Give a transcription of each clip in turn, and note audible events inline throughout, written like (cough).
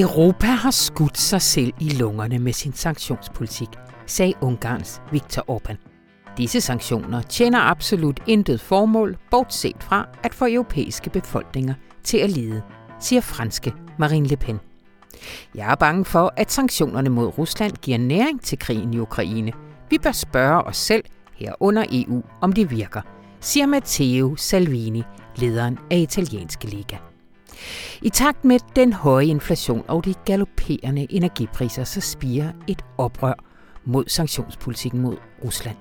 Europa har skudt sig selv i lungerne med sin sanktionspolitik, sagde Ungarns Viktor Orbán. Disse sanktioner tjener absolut intet formål, bortset fra at få europæiske befolkninger til at lide, siger franske Marine Le Pen. Jeg er bange for, at sanktionerne mod Rusland giver næring til krigen i Ukraine. Vi bør spørge os selv, herunder EU, om de virker, siger Matteo Salvini, lederen af italienske liga. I takt med den høje inflation og de galopperende energipriser, så spiger et oprør mod sanktionspolitikken mod Rusland,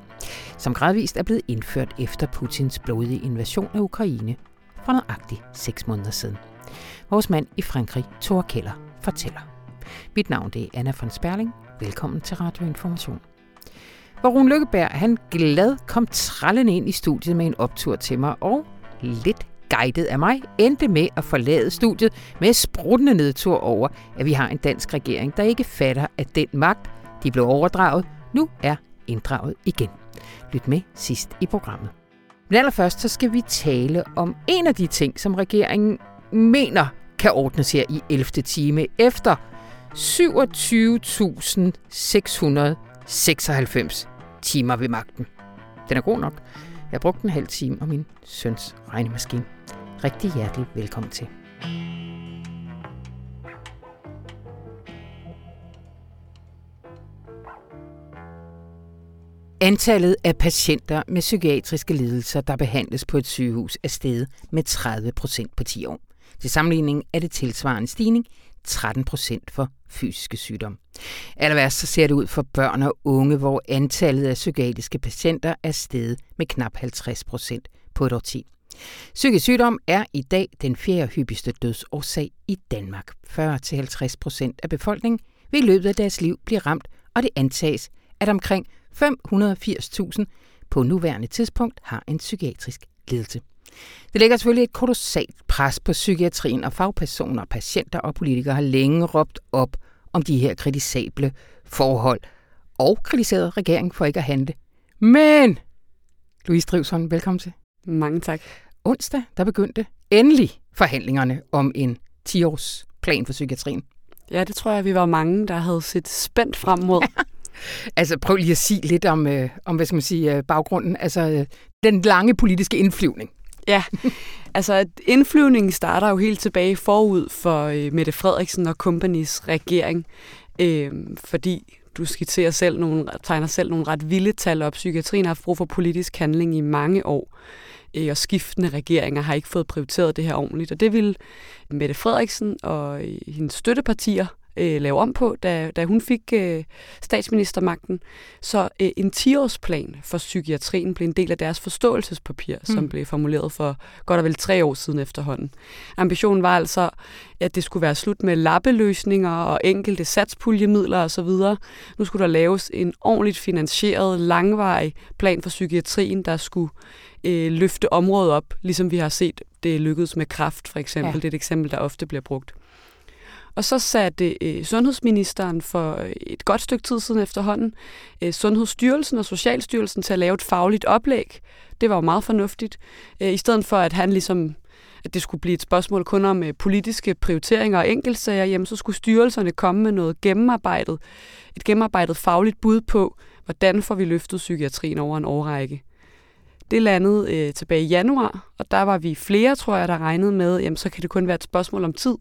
som gradvist er blevet indført efter Putins blodige invasion af Ukraine for nøjagtigt seks måneder siden. Vores mand i Frankrig, Thor Keller, fortæller. Mit navn det er Anna von Sperling. Velkommen til Radioinformation. Hvor Rune Lykkeberg, han glad kom trallende ind i studiet med en optur til mig, og lidt guidet af mig, endte med at forlade studiet med spruttende nedtur over, at vi har en dansk regering, der ikke fatter, at den magt, de blev overdraget, nu er inddraget igen. Lyt med sidst i programmet. Men allerførst så skal vi tale om en af de ting, som regeringen mener kan ordnes her i 11. time efter 27.696 timer ved magten. Den er god nok. Jeg brugte en halv time om min søns regnemaskine. Rigtig hjertelig velkommen til. Antallet af patienter med psykiatriske lidelser, der behandles på et sygehus, er steget med 30 procent på 10 år. Til sammenligning er det tilsvarende stigning 13 procent for fysiske sygdomme. Allerværst så ser det ud for børn og unge, hvor antallet af psykiatriske patienter er steget med knap 50 procent på et årti. Psykisk sygdom er i dag den fjerde hyppigste dødsårsag i Danmark. 40-50 procent af befolkningen vil i løbet af deres liv blive ramt, og det antages, at omkring 580.000 på nuværende tidspunkt har en psykiatrisk lidelse. Det lægger selvfølgelig et kolossalt pres på psykiatrien, og fagpersoner, patienter og politikere har længe råbt op om de her kritisable forhold, og kritiseret regeringen for ikke at handle. Men, Louise Drivsson, velkommen til. Mange tak. Onsdag, der begyndte endelig forhandlingerne om en 10-års plan for psykiatrien. Ja, det tror jeg, vi var mange, der havde set spændt frem mod. (laughs) altså prøv lige at sige lidt om, øh, om hvad skal man sige, øh, baggrunden. Altså øh, den lange politiske indflyvning. Ja, altså indflyvningen starter jo helt tilbage forud for øh, Mette Frederiksen og Companys regering, øh, fordi du skitserer selv nogle, tegner selv nogle ret vilde tal op. Psykiatrien har haft brug for politisk handling i mange år, øh, og skiftende regeringer har ikke fået prioriteret det her ordentligt. Og det vil Mette Frederiksen og øh, hendes støttepartier øh, lave om på, da, da hun fik øh, statsministermagten. Så øh, en 10-årsplan for psykiatrien blev en del af deres forståelsespapir, mm. som blev formuleret for godt og vel tre år siden efterhånden. Ambitionen var altså, at det skulle være slut med lappeløsninger og enkelte satspuljemidler osv. Nu skulle der laves en ordentligt finansieret, langvarig plan for psykiatrien, der skulle øh, løfte området op, ligesom vi har set det lykkedes med kraft for eksempel. Ja. Det er et eksempel, der ofte bliver brugt. Og så satte øh, sundhedsministeren for øh, et godt stykke tid siden efterhånden øh, Sundhedsstyrelsen og Socialstyrelsen til at lave et fagligt oplæg. Det var jo meget fornuftigt. Øh, I stedet for, at han ligesom at det skulle blive et spørgsmål kun om øh, politiske prioriteringer og enkeltsager, jamen så skulle styrelserne komme med noget gennemarbejdet, et gennemarbejdet fagligt bud på, hvordan får vi løftet psykiatrien over en årrække. Det landede øh, tilbage i januar, og der var vi flere, tror jeg, der regnede med, jamen så kan det kun være et spørgsmål om tid,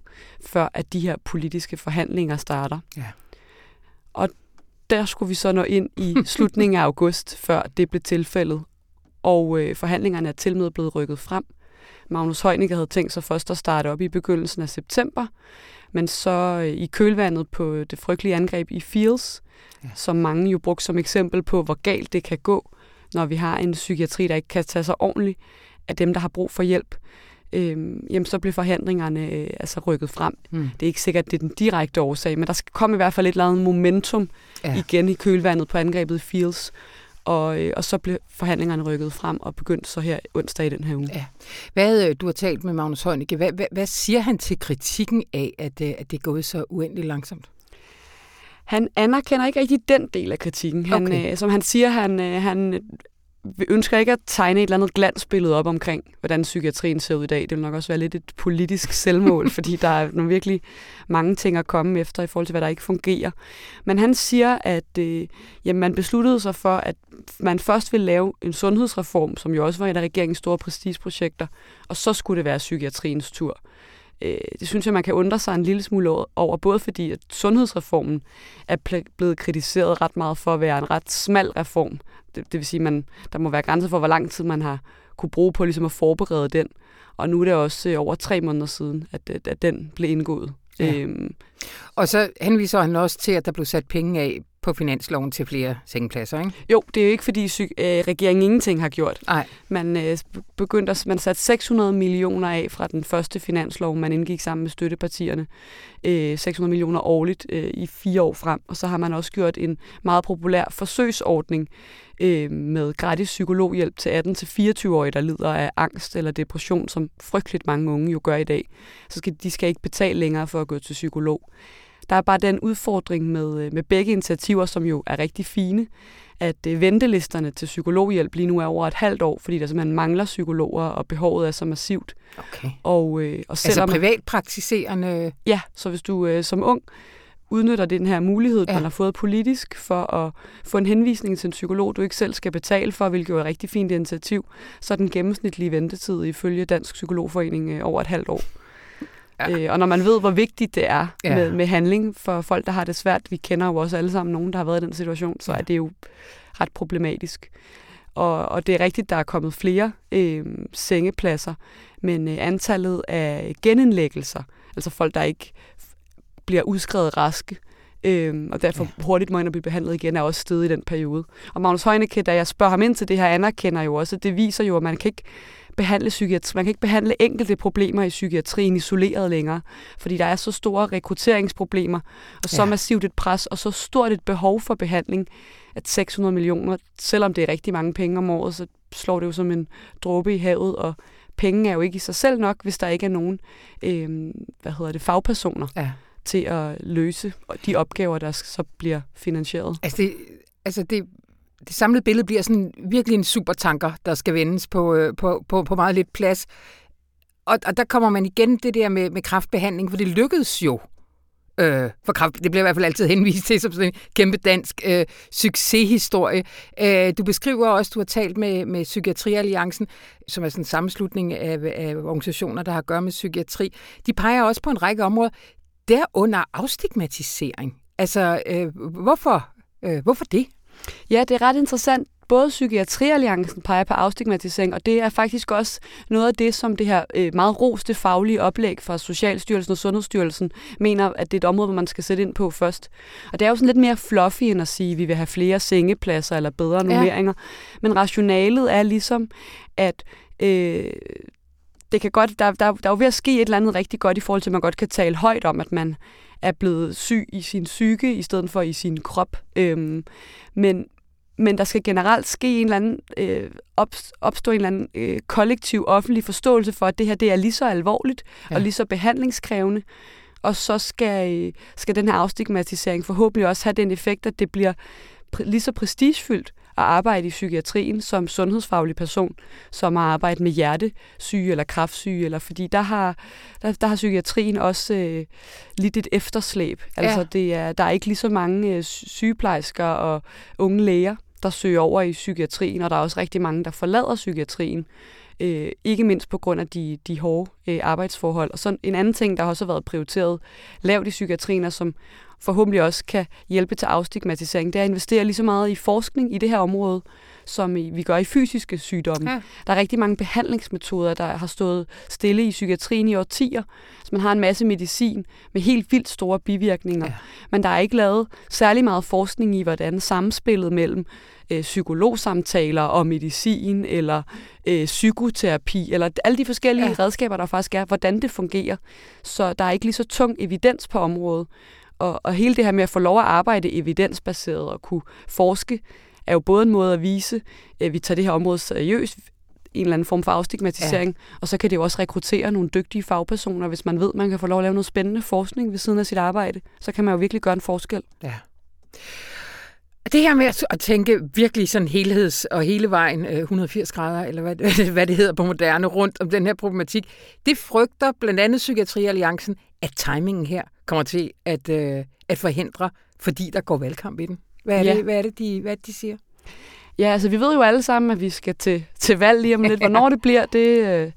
før at de her politiske forhandlinger starter. Ja. Og der skulle vi så nå ind i (laughs) slutningen af august, før det blev tilfældet. Og øh, forhandlingerne er til med blevet rykket frem. Magnus Heunicke havde tænkt sig først at starte op i begyndelsen af september, men så øh, i kølvandet på det frygtelige angreb i Fields, ja. som mange jo brugte som eksempel på, hvor galt det kan gå, når vi har en psykiatri, der ikke kan tage sig ordentligt af dem, der har brug for hjælp, øh, jamen så bliver forhandlingerne øh, altså rykket frem. Mm. Det er ikke sikkert, at det er den direkte årsag, men der skal komme i hvert fald et eller andet momentum ja. igen i kølvandet på angrebet i Fields. Og, øh, og så blev forhandlingerne rykket frem og begyndt så her onsdag i den her uge. Ja. Hvad, øh, du har talt med Magnus Heunicke. Hvad, hvad, hvad siger han til kritikken af, at, øh, at det er gået så uendeligt langsomt? Han anerkender ikke rigtig den del af kritikken. Han, okay. øh, som han siger, han, øh, han vi ønsker ikke at tegne et eller andet glansbillede op omkring, hvordan psykiatrien ser ud i dag. Det vil nok også være lidt et politisk (laughs) selvmål, fordi der er nogle virkelig mange ting at komme efter i forhold til, hvad der ikke fungerer. Men han siger, at øh, jamen, man besluttede sig for, at man først ville lave en sundhedsreform, som jo også var et af regeringens store prestigeprojekter, og så skulle det være psykiatriens tur. Øh, det synes jeg, man kan undre sig en lille smule over, både fordi at sundhedsreformen er blevet kritiseret ret meget for at være en ret smal reform. Det, det vil sige, at der må være grænser for, hvor lang tid man har kunne bruge på ligesom at forberede den. Og nu er det også øh, over tre måneder siden, at, at, at den blev indgået. Ja. Øhm. Og så henviser han også til, at der blev sat penge af på finansloven til flere sengepladser, ikke? Jo, det er jo ikke, fordi øh, regeringen ingenting har gjort. Nej. Man øh, begyndte at, man satte 600 millioner af fra den første finanslov, man indgik sammen med støttepartierne. Øh, 600 millioner årligt øh, i fire år frem. Og så har man også gjort en meget populær forsøgsordning øh, med gratis psykologhjælp til 18-24-årige, der lider af angst eller depression, som frygteligt mange unge jo gør i dag. Så skal, de skal ikke betale længere for at gå til psykolog. Der er bare den udfordring med, øh, med begge initiativer, som jo er rigtig fine, at øh, ventelisterne til psykologhjælp lige nu er over et halvt år, fordi der simpelthen mangler psykologer, og behovet er så massivt. Okay. Og, øh, og altså selvom, altså privatpraktiserende? Ja, så hvis du øh, som ung udnytter den her mulighed, ja. man har fået politisk, for at få en henvisning til en psykolog, du ikke selv skal betale for, hvilket jo er et rigtig fint initiativ, så er den gennemsnitlige ventetid ifølge Dansk Psykologforening øh, over et halvt år. Ja. Øh, og når man ved, hvor vigtigt det er ja. med, med handling for folk, der har det svært, vi kender jo også alle sammen nogen, der har været i den situation, så ja. er det jo ret problematisk. Og, og det er rigtigt, der er kommet flere øh, sengepladser, men øh, antallet af genindlæggelser, altså folk, der ikke bliver udskrevet raske, øh, og derfor ja. hurtigt må ind og blive behandlet igen, er også stedet i den periode. Og Magnus Heunicke, da jeg spørger ham ind til det her, anerkender jo også, at det viser jo, at man kan ikke behandle psykiatri. Man kan ikke behandle enkelte problemer i psykiatrien isoleret længere, fordi der er så store rekrutteringsproblemer, og så ja. massivt et pres, og så stort et behov for behandling, at 600 millioner, selvom det er rigtig mange penge om året, så slår det jo som en dråbe i havet, og penge er jo ikke i sig selv nok, hvis der ikke er nogen øh, hvad hedder det, fagpersoner ja. til at løse de opgaver, der så bliver finansieret. Altså det, altså det det samlede billede bliver sådan virkelig en supertanker, der skal vendes på, øh, på, på, på meget lidt plads. Og, og der kommer man igen det der med, med kraftbehandling, for det lykkedes jo øh, for kraft. Det bliver i hvert fald altid henvist til som sådan en kæmpe dansk øh, succeshistorie. Øh, du beskriver også, du har talt med, med Psykiatrialliancen, som er sådan en sammenslutning af, af organisationer, der har at gøre med psykiatri. De peger også på en række områder, derunder afstigmatisering. Altså, øh, hvorfor, øh, hvorfor det? Ja, det er ret interessant. Både Psykiatrialliancen peger på afstigmatisering, og det er faktisk også noget af det, som det her øh, meget roste faglige oplæg fra Socialstyrelsen og Sundhedsstyrelsen mener, at det er et område, hvor man skal sætte ind på først. Og det er jo sådan lidt mere fluffy end at sige, at vi vil have flere sengepladser eller bedre normeringer. Ja. Men rationalet er ligesom, at øh, det kan godt, der, der, der er jo ved at ske et eller andet rigtig godt i forhold til, at man godt kan tale højt om, at man er blevet syg i sin psyke, i stedet for i sin krop. Øhm, men, men der skal generelt ske en eller anden, øh, opstå en eller anden øh, kollektiv offentlig forståelse for, at det her det er lige så alvorligt ja. og lige så behandlingskrævende. Og så skal, øh, skal den her afstigmatisering forhåbentlig også have den effekt, at det bliver lige så prestigefyldt arbejde i psykiatrien som sundhedsfaglig person, som har arbejdet med hjertesyge eller kraftsyge, eller fordi der har, der, der har psykiatrien også øh, lidt et efterslæb. Altså ja. det er, der er ikke lige så mange øh, sygeplejersker og unge læger, der søger over i psykiatrien, og der er også rigtig mange, der forlader psykiatrien. Øh, ikke mindst på grund af de, de hårde øh, arbejdsforhold. Og så en anden ting, der har også været prioriteret lavt i psykiatrien, som forhåbentlig også kan hjælpe til afstigmatisering, det er at investere lige så meget i forskning i det her område, som vi gør i fysiske sygdomme. Ja. Der er rigtig mange behandlingsmetoder, der har stået stille i psykiatrien i årtier. Så man har en masse medicin med helt vildt store bivirkninger. Ja. Men der er ikke lavet særlig meget forskning i, hvordan samspillet mellem øh, psykologsamtaler og medicin, eller øh, psykoterapi, eller alle de forskellige ja. redskaber, der faktisk er, hvordan det fungerer. Så der er ikke lige så tung evidens på området. Og, og hele det her med at få lov at arbejde evidensbaseret og kunne forske, er jo både en måde at vise, at vi tager det her område seriøst, en eller anden form for afstigmatisering, ja. og så kan det jo også rekruttere nogle dygtige fagpersoner, hvis man ved, man kan få lov at lave noget spændende forskning ved siden af sit arbejde, så kan man jo virkelig gøre en forskel. Ja. Det her med at tænke virkelig sådan helheds- og hele vejen 180 øh, grader, eller hvad, (laughs) hvad det hedder på moderne, rundt om den her problematik, det frygter blandt andet Psykiatrialliancen, at timingen her kommer til at, øh, at forhindre, fordi der går valgkamp i den. Hvad er, ja. det, hvad er det, de, hvad de siger? Ja, altså vi ved jo alle sammen, at vi skal til, til valg lige om lidt. Hvornår det bliver, det, øh,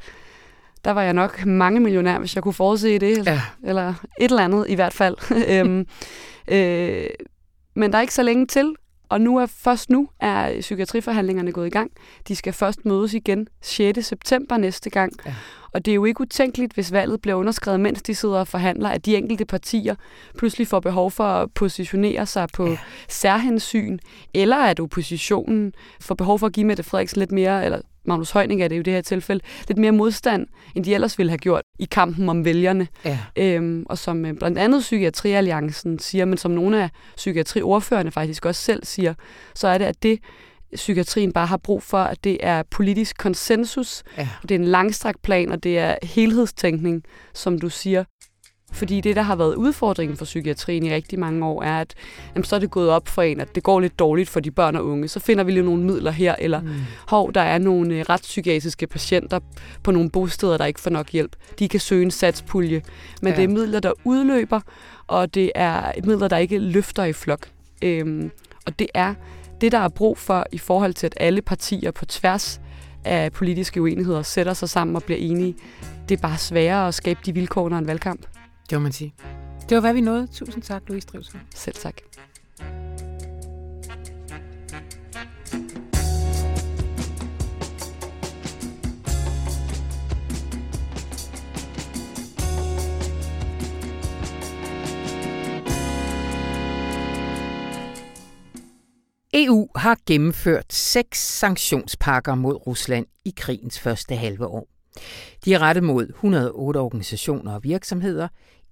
der var jeg nok mange millionær, hvis jeg kunne forudse det. Ja. Eller et eller andet i hvert fald. (laughs) øhm, øh, men der er ikke så længe til, og nu er først nu er psykiatriforhandlingerne gået i gang. De skal først mødes igen 6. september næste gang. Ja. Og det er jo ikke utænkeligt, hvis valget bliver underskrevet, mens de sidder og forhandler, at de enkelte partier pludselig får behov for at positionere sig på ja. særhensyn, eller at oppositionen får behov for at give Mette Frederiksen lidt mere, eller Magnus Heuning er det jo i det her tilfælde, lidt mere modstand, end de ellers ville have gjort i kampen om vælgerne. Ja. Øhm, og som øh, blandt andet Psykiatrialliancen siger, men som nogle af psykiatriordførende faktisk også selv siger, så er det, at det psykiatrien bare har brug for, at det er politisk konsensus, ja. det er en langstrakt plan, og det er helhedstænkning, som du siger. Fordi det, der har været udfordringen for psykiatrien i rigtig mange år, er, at jamen, så er det gået op for en, at det går lidt dårligt for de børn og unge. Så finder vi lige nogle midler her, eller mm. hov, der er nogle øh, retspsykiatriske patienter på nogle bosteder, der ikke får nok hjælp. De kan søge en satspulje. Men ja. det er midler, der udløber, og det er midler, der ikke løfter i flok. Øhm, og det er det, der er brug for i forhold til, at alle partier på tværs af politiske uenigheder sætter sig sammen og bliver enige. Det er bare sværere at skabe de vilkår under en valgkamp. Det må man sige. Det var, hvad vi nåede. Tusind tak, Louise Drivsel. Selv tak. EU har gennemført seks sanktionspakker mod Rusland i krigens første halve år. De er rettet mod 108 organisationer og virksomheder,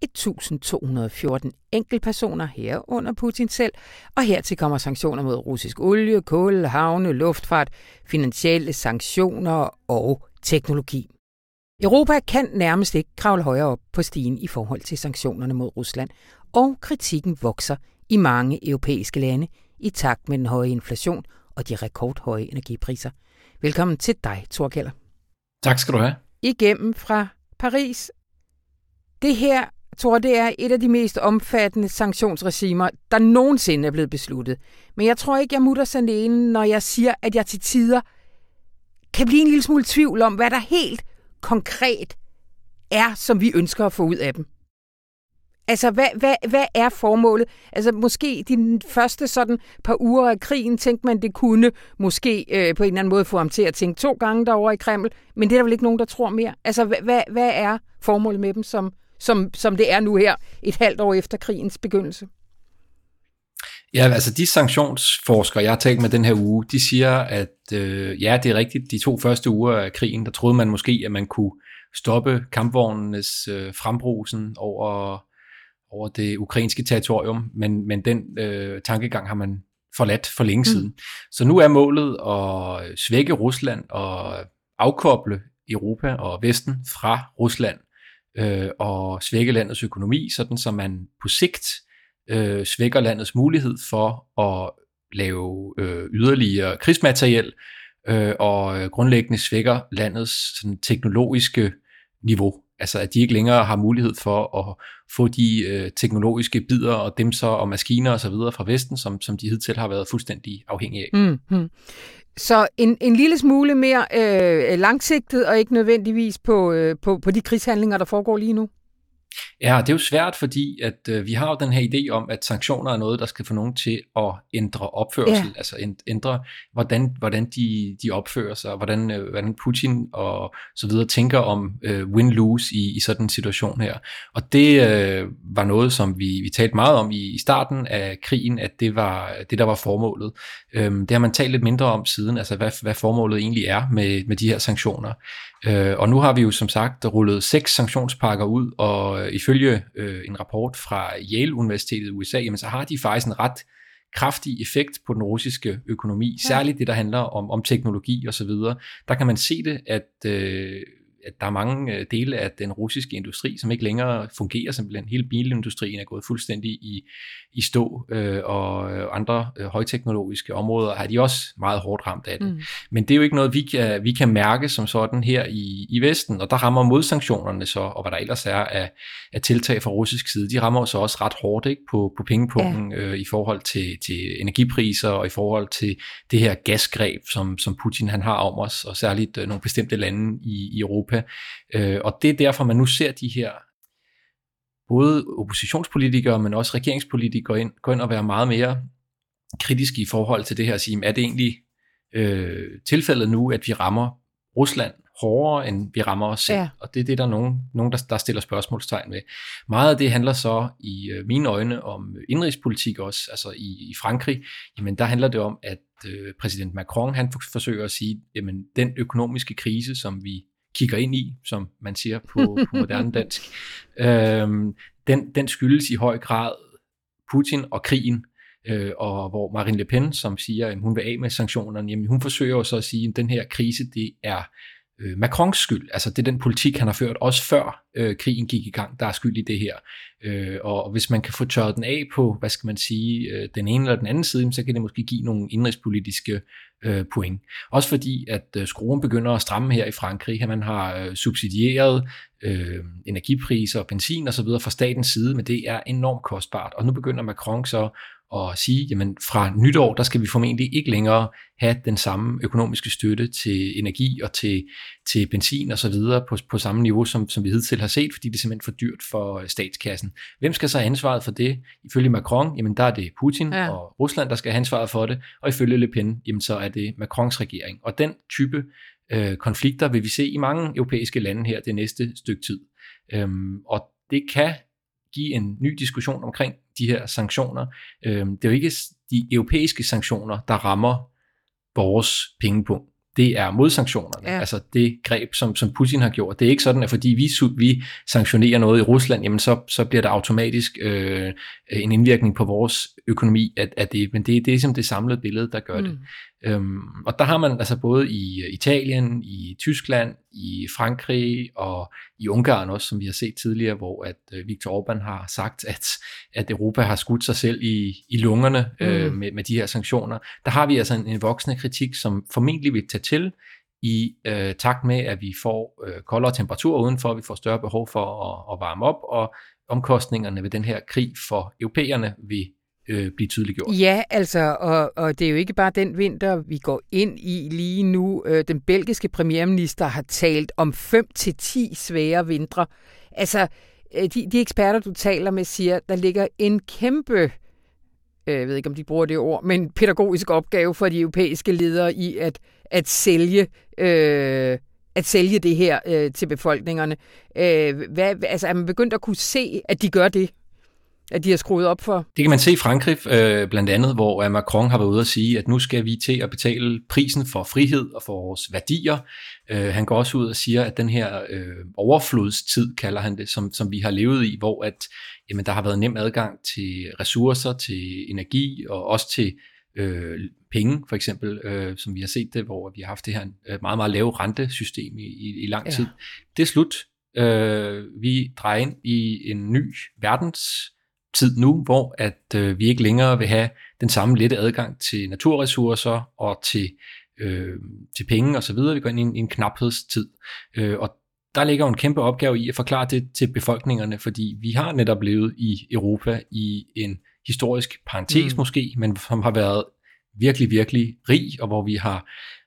1.214 enkeltpersoner herunder Putin selv, og hertil kommer sanktioner mod russisk olie, kul, havne, luftfart, finansielle sanktioner og teknologi. Europa kan nærmest ikke kravle højere op på stigen i forhold til sanktionerne mod Rusland, og kritikken vokser i mange europæiske lande i takt med den høje inflation og de rekordhøje energipriser. Velkommen til dig, Thor Keller. Tak skal du have. Igennem fra Paris. Det her, Tor, det er et af de mest omfattende sanktionsregimer, der nogensinde er blevet besluttet. Men jeg tror ikke, jeg mutter sådan en, når jeg siger, at jeg til tider kan blive en lille smule tvivl om, hvad der helt konkret er, som vi ønsker at få ud af dem. Altså, hvad, hvad, hvad er formålet? Altså, måske de første sådan par uger af krigen tænkte man, det kunne måske øh, på en eller anden måde få ham til at tænke to gange derovre i Kreml, men det er der vel ikke nogen, der tror mere. Altså, hvad, hvad, hvad er formålet med dem, som, som, som det er nu her, et halvt år efter krigens begyndelse? Ja, altså de sanktionsforskere, jeg har talt med den her uge, de siger, at øh, ja, det er rigtigt, de to første uger af krigen, der troede man måske, at man kunne stoppe kampvognenes øh, frembrusen over over det ukrainske territorium, men, men den øh, tankegang har man forladt for længe mm. siden. Så nu er målet at svække Rusland og afkoble Europa og Vesten fra Rusland øh, og svække landets økonomi, sådan så man på sigt øh, svækker landets mulighed for at lave øh, yderligere krigsmateriel øh, og øh, grundlæggende svækker landets sådan, teknologiske niveau. Altså at de ikke længere har mulighed for at få de øh, teknologiske bidder og dem så og maskiner og så videre fra Vesten, som, som de hidtil har været fuldstændig afhængige af. Mm-hmm. Så en, en lille smule mere øh, langsigtet og ikke nødvendigvis på, øh, på, på de krigshandlinger, der foregår lige nu? Ja, det er jo svært, fordi at øh, vi har jo den her idé om, at sanktioner er noget, der skal få nogen til at ændre opførsel, ja. altså ændre, hvordan, hvordan de, de opfører sig, hvordan, øh, hvordan Putin og så videre tænker om øh, win-lose i, i sådan en situation her. Og det øh, var noget, som vi, vi talte meget om i, i starten af krigen, at det var det, der var formålet. Øhm, det har man talt lidt mindre om siden, altså hvad, hvad formålet egentlig er med, med de her sanktioner. Øh, og nu har vi jo som sagt rullet seks sanktionspakker ud, og ifølge øh, en rapport fra Yale Universitetet i USA, jamen, så har de faktisk en ret kraftig effekt på den russiske økonomi, særligt det, der handler om, om teknologi osv. Der kan man se det, at, øh, at der er mange øh, dele af den russiske industri, som ikke længere fungerer simpelthen. Hele bilindustrien er gået fuldstændig i, i stå, øh, og andre øh, højteknologiske områder har de også meget hårdt ramt af det. Mm. Men det er jo ikke noget, vi kan, vi kan mærke som sådan her i, i Vesten, og der rammer modsanktionerne så, og hvad der ellers er af, af tiltag fra russisk side, de rammer så også ret hårdt ikke, på, på pengepunkten ja. øh, i forhold til, til energipriser og i forhold til det her gasgreb, som, som Putin han har om os, og særligt øh, nogle bestemte lande i, i Europa. Øh, og det er derfor, man nu ser de her både oppositionspolitikere, men også regeringspolitikere ind, gå ind og være meget mere kritiske i forhold til det her, at sige, er det egentlig øh, tilfældet nu, at vi rammer Rusland hårdere, end vi rammer os selv. Ja. Og det er det, der er nogen, nogen der, der stiller spørgsmålstegn ved. Meget af det handler så i øh, mine øjne om indrigspolitik også, altså i, i Frankrig. Jamen der handler det om, at øh, præsident Macron han forsøger at sige, jamen den økonomiske krise, som vi kigger ind i, som man siger på, på (laughs) moderne dansk, øh, den, den skyldes i høj grad Putin og krigen, øh, og hvor Marine Le Pen, som siger, at hun vil af med sanktionerne, jamen hun forsøger jo så at sige, at den her krise, det er øh, Macrons skyld. Altså det er den politik, han har ført også før øh, krigen gik i gang, der er skyld i det her. Øh, og hvis man kan få tørret den af på, hvad skal man sige, øh, den ene eller den anden side, så kan det måske give nogle indrigspolitiske øh, point. Også fordi, at øh, skruen begynder at stramme her i Frankrig, at man har øh, subsidieret øh, energipriser og benzin osv. fra statens side, men det er enormt kostbart. Og nu begynder Macron så og sige, jamen fra nytår, der skal vi formentlig ikke længere have den samme økonomiske støtte til energi og til, til benzin og så videre på, på samme niveau, som, som vi hidtil har set, fordi det er simpelthen for dyrt for øh, statskassen. Hvem skal så have ansvaret for det? Ifølge Macron, jamen der er det Putin ja. og Rusland, der skal have ansvaret for det, og ifølge Le Pen, jamen så er det Macrons regering. Og den type øh, konflikter vil vi se i mange europæiske lande her det næste stykke tid. Øhm, og det kan give en ny diskussion omkring de her sanktioner. Øh, det er jo ikke de europæiske sanktioner, der rammer vores pengepunkt. Det er modsanktionerne, ja. altså det greb, som, som Putin har gjort. Det er ikke sådan, at fordi vi, vi sanktionerer noget i Rusland, jamen så, så bliver der automatisk øh, en indvirkning på vores økonomi af, af det. Men det, det er ligesom det samlede billede, der gør mm. det. Øhm, og der har man altså både i Italien, i Tyskland, i Frankrig og i Ungarn også, som vi har set tidligere, hvor at øh, Viktor Orbán har sagt, at, at Europa har skudt sig selv i, i lungerne øh, mm. med, med de her sanktioner. Der har vi altså en, en voksende kritik, som formentlig vil tage til i øh, takt med, at vi får øh, koldere temperaturer udenfor, vi får større behov for at, at varme op, og omkostningerne ved den her krig for europæerne vil øh, blive tydeliggjort. Ja, altså, og, og det er jo ikke bare den vinter, vi går ind i lige nu. Øh, den belgiske premierminister har talt om 5-10 svære vintre. Altså, øh, de, de eksperter, du taler med, siger, der ligger en kæmpe øh, jeg ved ikke, om de bruger det ord, men pædagogisk opgave for de europæiske ledere i at, at sælge øh, at sælge det her øh, til befolkningerne. Øh, hvad, altså, er man begyndt at kunne se, at de gør det? At de har skruet op for? Det kan man se i Frankrig øh, blandt andet, hvor Macron har været ude at sige, at nu skal vi til at betale prisen for frihed og for vores værdier. Øh, han går også ud og siger, at den her øh, overflodstid, kalder han det, som, som vi har levet i, hvor at, jamen, der har været nem adgang til ressourcer, til energi og også til øh, penge, for eksempel, øh, som vi har set det, hvor vi har haft det her øh, meget, meget lave rentesystem i, i, i lang tid. Ja. Det er slut. Øh, vi drejer ind i en ny verdens tid nu, hvor at øh, vi ikke længere vil have den samme lette adgang til naturressourcer og til, øh, til penge osv. Vi går ind i en, en knaphedstid. Øh, og der ligger jo en kæmpe opgave i at forklare det til befolkningerne, fordi vi har netop levet i Europa i en historisk parentes mm. måske, men som har været virkelig, virkelig rig, og hvor vi har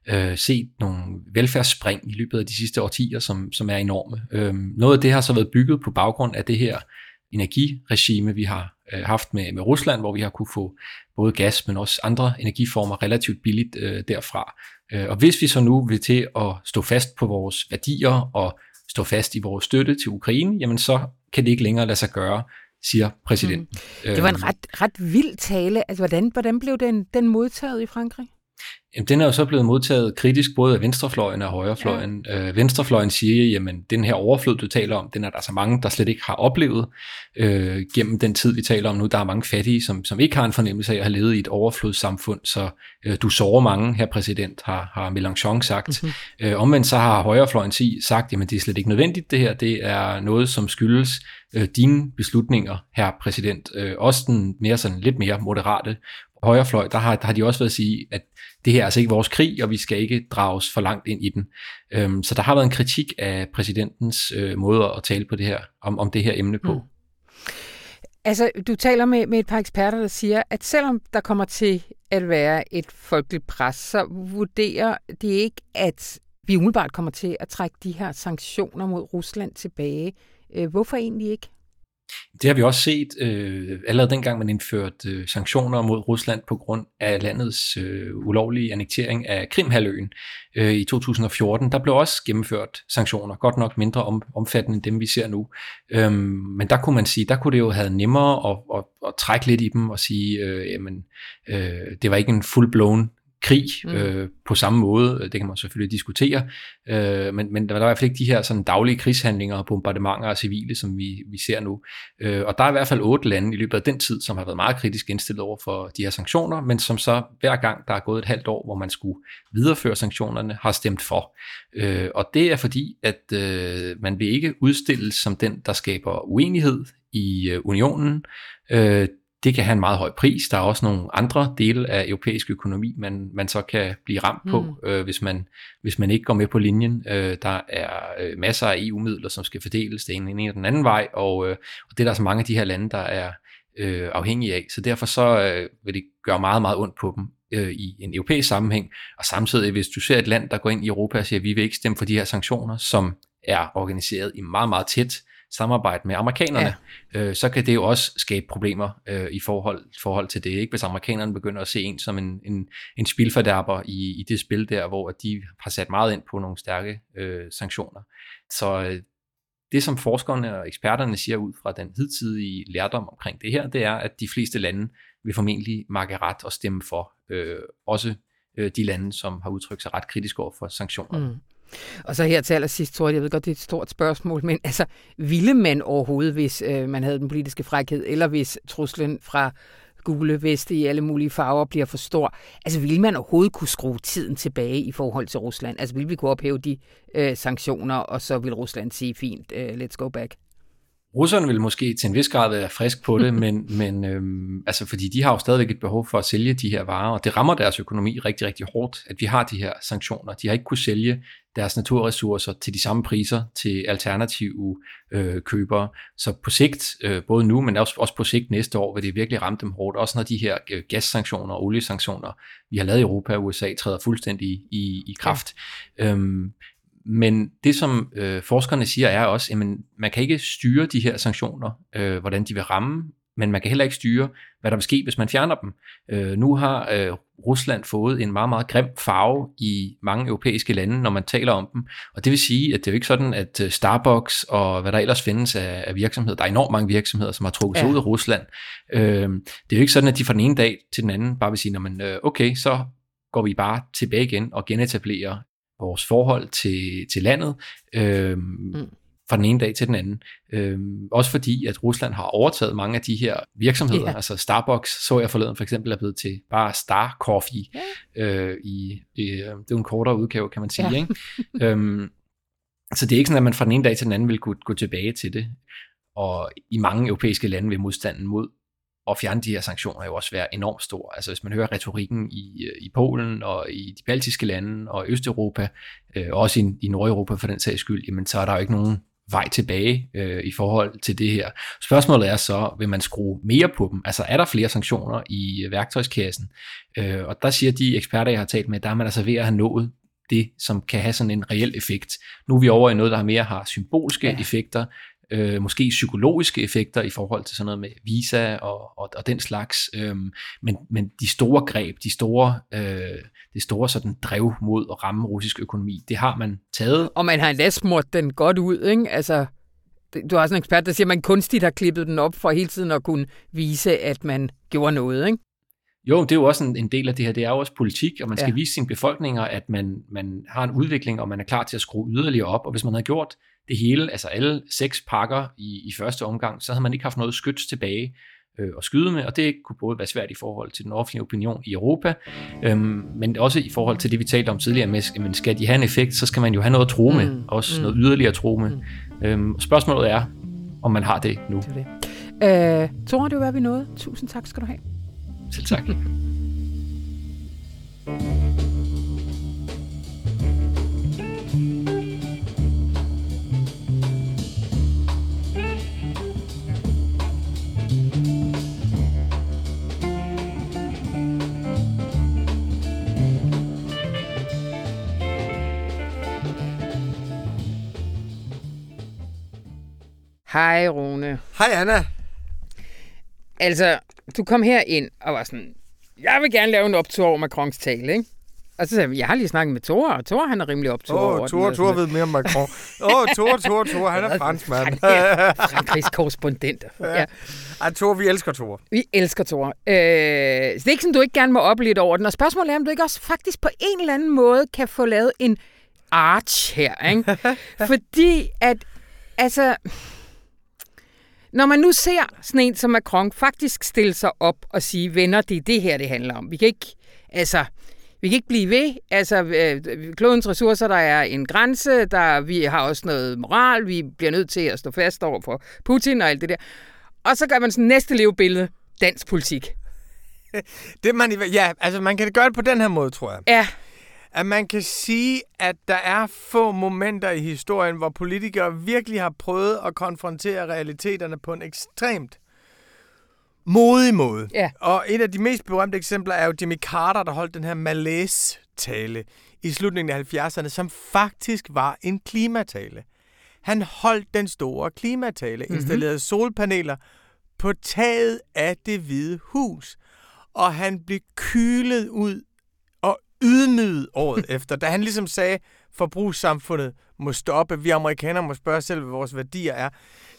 øh, set nogle velfærdsspring i løbet af de sidste årtier, som, som er enorme. Øh, noget af det har så været bygget på baggrund af det her energiregime, vi har øh, haft med, med Rusland, hvor vi har kunne få både gas, men også andre energiformer relativt billigt øh, derfra. Øh, og hvis vi så nu vil til at stå fast på vores værdier og stå fast i vores støtte til Ukraine, jamen så kan det ikke længere lade sig gøre, siger præsidenten. Mm. Det var en ret, ret vild tale. Altså, hvordan, hvordan blev den, den modtaget i Frankrig? Jamen, den er jo så blevet modtaget kritisk både af venstrefløjen og højrefløjen. Ja. Øh, venstrefløjen siger, jamen den her overflod, du taler om, den er der så mange, der slet ikke har oplevet øh, gennem den tid, vi taler om nu. Der er mange fattige, som, som ikke har en fornemmelse af at have levet i et overflodssamfund, så øh, du sover mange, her præsident, har, har Mélenchon sagt. Mm-hmm. Øh, omvendt så har højrefløjen sagt, jamen det er slet ikke nødvendigt det her, det er noget, som skyldes øh, dine beslutninger, her præsident. Øh, også den mere sådan lidt mere moderate højrefløj, der har, der har de også været at sige, at det her er altså ikke vores krig, og vi skal ikke drages for langt ind i den. Øhm, så der har været en kritik af præsidentens øh, måde at tale på det her, om, om det her emne på. Mm. Altså, du taler med, med et par eksperter, der siger, at selvom der kommer til at være et folkeligt pres, så vurderer det ikke, at vi umiddelbart kommer til at trække de her sanktioner mod Rusland tilbage. Øh, hvorfor egentlig ikke? Det har vi også set øh, allerede dengang, man indførte øh, sanktioner mod Rusland på grund af landets øh, ulovlige annektering af Krimhaløen øh, i 2014. Der blev også gennemført sanktioner, godt nok mindre om, omfattende end dem, vi ser nu. Øhm, men der kunne man sige, der kunne det jo have nemmere at, at, at trække lidt i dem og sige, øh, jamen, øh, det var ikke en full-blown krig mm. øh, på samme måde. Det kan man selvfølgelig diskutere, øh, men, men der er i hvert fald ikke de her sådan daglige krigshandlinger og bombardementer af civile, som vi, vi ser nu. Øh, og der er i hvert fald otte lande i løbet af den tid, som har været meget kritisk indstillet over for de her sanktioner, men som så hver gang der er gået et halvt år, hvor man skulle videreføre sanktionerne, har stemt for. Øh, og det er fordi, at øh, man vil ikke udstilles som den, der skaber uenighed i øh, unionen. Øh, det kan have en meget høj pris. Der er også nogle andre dele af europæisk økonomi, man, man så kan blive ramt på, mm. øh, hvis, man, hvis man ikke går med på linjen. Øh, der er øh, masser af EU-midler, som skal fordeles den ene eller den anden vej, og, øh, og det er der så mange af de her lande, der er øh, afhængige af. Så derfor så øh, vil det gøre meget, meget ondt på dem øh, i en europæisk sammenhæng. Og samtidig, hvis du ser et land, der går ind i Europa og siger, at vi vil ikke stemme for de her sanktioner, som er organiseret i meget, meget tæt samarbejde med amerikanerne, ja. øh, så kan det jo også skabe problemer øh, i forhold, forhold til det. Ikke? Hvis amerikanerne begynder at se en som en, en, en spilfordærper i, i det spil der, hvor de har sat meget ind på nogle stærke øh, sanktioner. Så øh, det, som forskerne og eksperterne siger ud fra den hidtidige lærdom omkring det her, det er, at de fleste lande vil formentlig makke ret og stemme for. Øh, også øh, de lande, som har udtrykt sig ret kritisk over for sanktionerne. Mm. Og så her til allersidst, tror jeg, jeg ved godt, det er et stort spørgsmål, men altså, ville man overhovedet, hvis øh, man havde den politiske frækhed, eller hvis truslen fra gule veste i alle mulige farver bliver for stor, altså ville man overhovedet kunne skrue tiden tilbage i forhold til Rusland? Altså ville vi kunne ophæve de øh, sanktioner, og så vil Rusland sige, fint, øh, let's go back? Russerne vil måske til en vis grad være frisk på det, (laughs) men, men øhm, altså, fordi de har jo stadigvæk et behov for at sælge de her varer, og det rammer deres økonomi rigtig, rigtig hårdt, at vi har de her sanktioner. De har ikke kunnet sælge deres naturressourcer til de samme priser til alternative øh, købere. Så på sigt, øh, både nu, men også, også på sigt næste år, vil det virkelig ramme dem hårdt. Også når de her øh, gassanktioner og oliesanktioner, vi har lavet i Europa og USA, træder fuldstændig i, i kraft. Ja. Øhm, men det, som øh, forskerne siger, er også, at man kan ikke styre de her sanktioner, øh, hvordan de vil ramme, men man kan heller ikke styre, hvad der vil ske, hvis man fjerner dem. Øh, nu har øh, Rusland fået en meget, meget grim farve i mange europæiske lande, når man taler om dem. Og det vil sige, at det er jo ikke sådan, at øh, Starbucks og hvad der ellers findes af, af virksomheder, der er enormt mange virksomheder, som har trukket sig ja. ud af Rusland. Øh, det er jo ikke sådan, at de fra den ene dag til den anden bare vil sige, man, øh, okay, så går vi bare tilbage igen og genetablerer vores forhold til, til landet. Øh, mm fra den ene dag til den anden. Øhm, også fordi, at Rusland har overtaget mange af de her virksomheder. Yeah. Altså Starbucks, så jeg forleden for eksempel, er blevet til bare Star Coffee. Yeah. Øh, i, i, øh, det er jo en kortere udgave, kan man sige. Yeah. Ikke? øhm, så det er ikke sådan, at man fra den ene dag til den anden vil kunne gå tilbage til det. Og i mange europæiske lande vil modstanden mod at fjerne de her sanktioner jo også være enormt stor. Altså hvis man hører retorikken i, øh, i Polen og i de baltiske lande og Østeuropa, øh, også i, i Nordeuropa for den sags skyld, jamen så er der jo ikke nogen vej tilbage øh, i forhold til det her. Spørgsmålet er så, vil man skrue mere på dem? Altså er der flere sanktioner i øh, værktøjskassen? Øh, og der siger de eksperter, jeg har talt med, der er man altså ved at have nået det, som kan have sådan en reel effekt. Nu er vi over i noget, der mere har symbolske ja. effekter, øh, måske psykologiske effekter i forhold til sådan noget med visa og, og, og den slags. Øhm, men, men de store greb, de store, øh, det store sådan drev mod at ramme russisk økonomi, det har man taget. Og man har endda smurt den godt ud, ikke? Altså, du har sådan en ekspert, der siger, at man kunstigt har klippet den op for hele tiden at kunne vise, at man gjorde noget, ikke? Jo, det er jo også en, en del af det her. Det er jo også politik, og man skal ja. vise sine befolkninger, at man, man har en udvikling, og man er klar til at skrue yderligere op. Og hvis man havde gjort det hele, altså alle seks pakker i, i første omgang, så havde man ikke haft noget skyts tilbage øh, at skyde med, og det kunne både være svært i forhold til den offentlige opinion i Europa, øhm, men også i forhold til det, vi talte om tidligere med, men skal de have en effekt, så skal man jo have noget at tro med, Mm, også mm. noget yderligere at tro med. Mm. Øhm, spørgsmålet er, om man har det nu. Det er det. Øh, Tore, det var, hvad vi nåede. Tusind tak skal du have. Selv tak. (laughs) Hej, Rune. Hej Anna. Altså, du kom her ind og var sådan, jeg vil gerne lave en optur over Macrons tale, ikke? Og så sagde jeg, jeg har lige snakket med Thor, og Thor han er rimelig optur over oh, den. og Tore sådan ved mere om Macron. Åh, oh, Tore, Tore, Tore, han er (laughs) franskmand. Frankrigs korrespondent. (laughs) Ja. Ej, Tore, vi elsker Tore. Vi elsker Thor. Øh, så det er ikke sådan, du ikke gerne må op lidt over den. Og spørgsmålet er, om du ikke også faktisk på en eller anden måde kan få lavet en arch her. Ikke? (laughs) Fordi at, altså... Når man nu ser sådan en som Macron faktisk stille sig op og sige, venner, det er det her, det handler om. Vi kan ikke, altså, vi kan ikke blive ved. Altså, øh, klodens ressourcer, der er en grænse, der, vi har også noget moral, vi bliver nødt til at stå fast over for Putin og alt det der. Og så gør man sådan næste levebillede, dansk politik. (laughs) Det man, ja, altså man kan gøre det på den her måde, tror jeg. Ja, At man kan sige, at der er få momenter i historien, hvor politikere virkelig har prøvet at konfrontere realiteterne på en ekstremt modig måde. Ja. Og et af de mest berømte eksempler er jo Jimmy Carter, der holdt den her malaise-tale i slutningen af 70'erne, som faktisk var en klimatale. Han holdt den store klimatale, mm-hmm. installerede solpaneler på taget af det hvide hus. Og han blev kylet ud ydmyget året (laughs) efter, da han ligesom sagde, forbrugssamfundet må stoppe, vi amerikanere må spørge selv, hvad vores værdier er.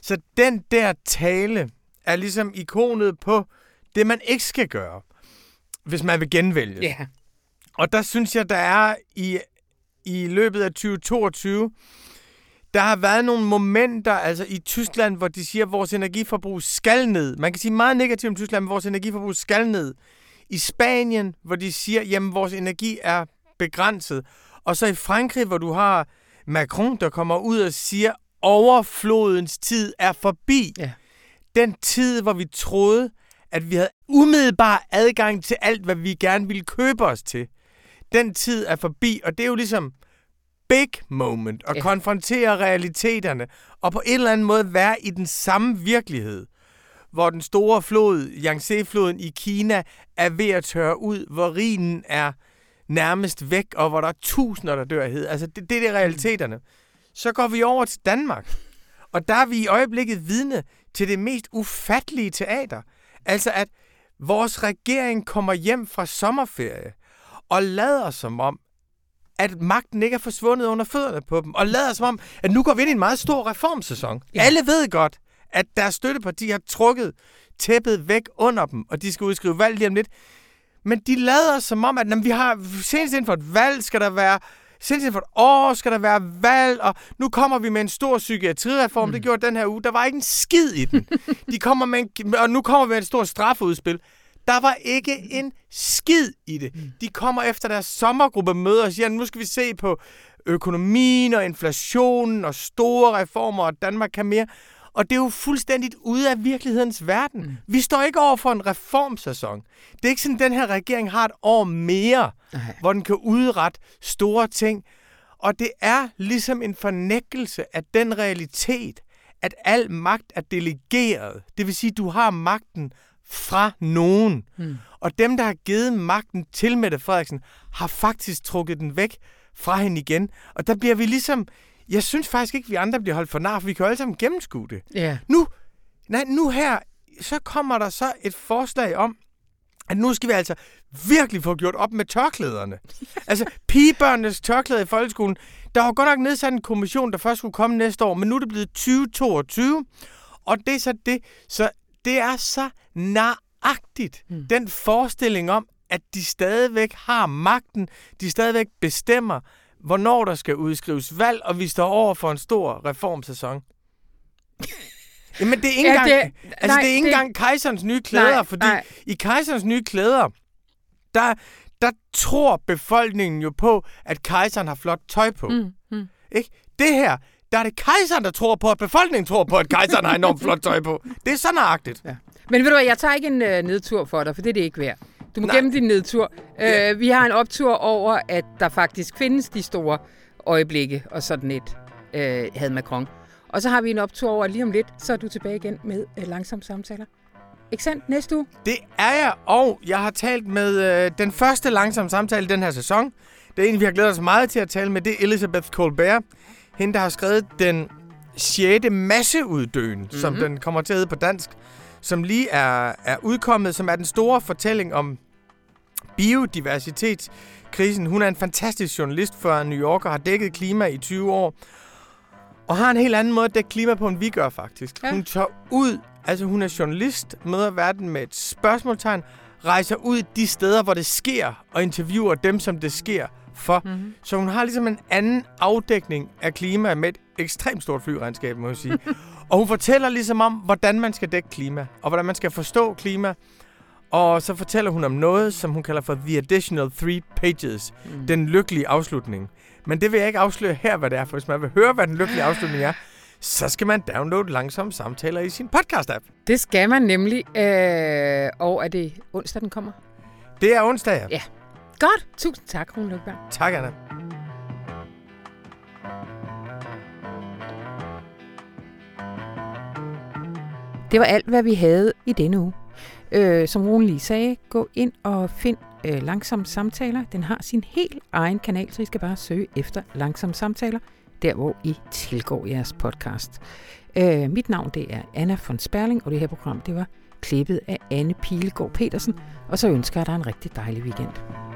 Så den der tale er ligesom ikonet på det, man ikke skal gøre, hvis man vil genvælges. ja. Og der synes jeg, der er i, i løbet af 2022, der har været nogle momenter, altså i Tyskland, hvor de siger, at vores energiforbrug skal ned. Man kan sige meget negativt om Tyskland, men vores energiforbrug skal ned. I Spanien, hvor de siger, jamen vores energi er begrænset. Og så i Frankrig, hvor du har Macron, der kommer ud og siger, overflodens tid er forbi. Ja. Den tid, hvor vi troede, at vi havde umiddelbar adgang til alt, hvad vi gerne ville købe os til. Den tid er forbi, og det er jo ligesom big moment at Ja. konfrontere realiteterne, og på en eller anden måde være i den samme virkelighed, hvor den store flod, Yangtze-floden i Kina, er ved at tørre ud, hvor Rhinen er nærmest væk, og hvor der er tusinder, der dør af hed. Altså, det, det er realiteterne. Så går vi over til Danmark, og der er vi i øjeblikket vidne til det mest ufattelige teater. Altså, at vores regering kommer hjem fra sommerferie og lader som om, at magten ikke er forsvundet under fødderne på dem, og lader som om, at nu går vi ind i en meget stor reformsæson. Ja. Alle ved godt, at deres støtteparti har trukket tæppet væk under dem, og de skal udskrive valg lige om lidt. Men de lader som om, at når vi har senest inden for et valg, skal der være Senest inden for et år skal der være valg, og nu kommer vi med en stor psykiatrireform. Mm. Det gjorde den her uge. Der var ikke en skid i den. De kommer med en, og nu kommer vi med et stort straffeudspil. Der var ikke en skid i det. De kommer efter deres sommergruppemøder og siger, nu skal vi se på økonomien og inflationen og store reformer, og Danmark kan mere. Og det er jo fuldstændigt ude af virkelighedens verden. Mm. Vi står ikke over for en reformsæson. Det er ikke sådan, at den her regering har et år mere, Nej. hvor den kan udrette store ting. Og det er ligesom en fornægtelse af den realitet, at al magt er delegeret. Det vil sige, at du har magten fra nogen. Mm. Og dem, der har givet magten til Mette Frederiksen, har faktisk trukket den væk fra hende igen. Og der bliver vi ligesom... Jeg synes faktisk ikke, vi andre bliver holdt for nar, for vi kan jo alle sammen gennemskue det. Ja. Nu, nej, nu her, så kommer der så et forslag om, at nu skal vi altså virkelig få gjort op med tørklæderne. (laughs) altså, pigebørnenes tørklæder i folkeskolen. Der var godt nok nedsat en kommission, der først skulle komme næste år, men nu er det blevet 2022. Og det er så det. Så det er så agtigt. Mm. Den forestilling om, at de stadigvæk har magten, de stadigvæk bestemmer, hvornår der skal udskrives valg, og vi står over for en stor reformsæson. Jamen, det er ikke Ja, engang, det- altså, nej, det er ikke det- engang kejserens nye klæder, Nej, fordi nej. i kejserens nye klæder, der, der tror befolkningen jo på, at kejseren har flot tøj på. Mm, mm. Ikke? Det her, der er det kejseren, der tror på, at befolkningen tror på, at kejseren har enormt flot tøj på. Det er så nøjagtigt. Ja. Men ved du hvad, jeg tager ikke en øh, nedtur for dig, for det er det ikke værd. Du må Nej. gemme din nedtur. Ja. Øh, vi har en optur over, at der faktisk findes de store øjeblikke, og sådan et øh, havde Macron. Og så har vi en optur over, at lige om lidt, så er du tilbage igen med øh, langsomme samtaler. Ikke sandt? Næste uge? Det er jeg, og jeg har talt med øh, den første langsomme samtale den her sæson. Det er en, vi har glædet os meget til at tale med, det er Elizabeth Colbert. Hende, der har skrevet den 6. masseuddøen, mm-hmm. som den kommer til at hedde på dansk, som lige er, er udkommet, som er den store fortælling om biodiversitetskrisen. Hun er en fantastisk journalist for New York og har dækket klima i 20 år. Og har en helt anden måde at dække klima på, end vi gør faktisk. Ja. Ja. Hun tager ud, altså hun er journalist, møder verden med et spørgsmålstegn, rejser ud de steder, hvor det sker, og interviewer dem, som det sker for. Mm-hmm. Så hun har ligesom en anden afdækning af klima med et ekstremt stort flyregnskab, må jeg sige. (laughs) og hun fortæller ligesom om, hvordan man skal dække klima, og hvordan man skal forstå klima. Og så fortæller hun om noget, som hun kalder for The Additional Three Pages. Mm. Den lykkelige afslutning. Men det vil jeg ikke afsløre her, hvad det er, for hvis man vil høre, hvad den lykkelige afslutning er, så skal man downloade langsomme samtaler i sin podcast-app. Det skal man nemlig. Øh, og er det onsdag, den kommer? Det er onsdag, ja. Ja. Godt. Tusind tak, Rune Løkberg. Tak, Anna. Det var alt, hvad vi havde i denne uge. Øh, som Rune lige sagde, gå ind og find øh, Langsomme Samtaler. Den har sin helt egen kanal, så I skal bare søge efter Langsomme Samtaler, der hvor I tilgår jeres podcast. Øh, mit navn det er Anna von Sperling, og det her program det var klippet af Anne Pilegaard Petersen. Og så ønsker jeg dig en rigtig dejlig weekend.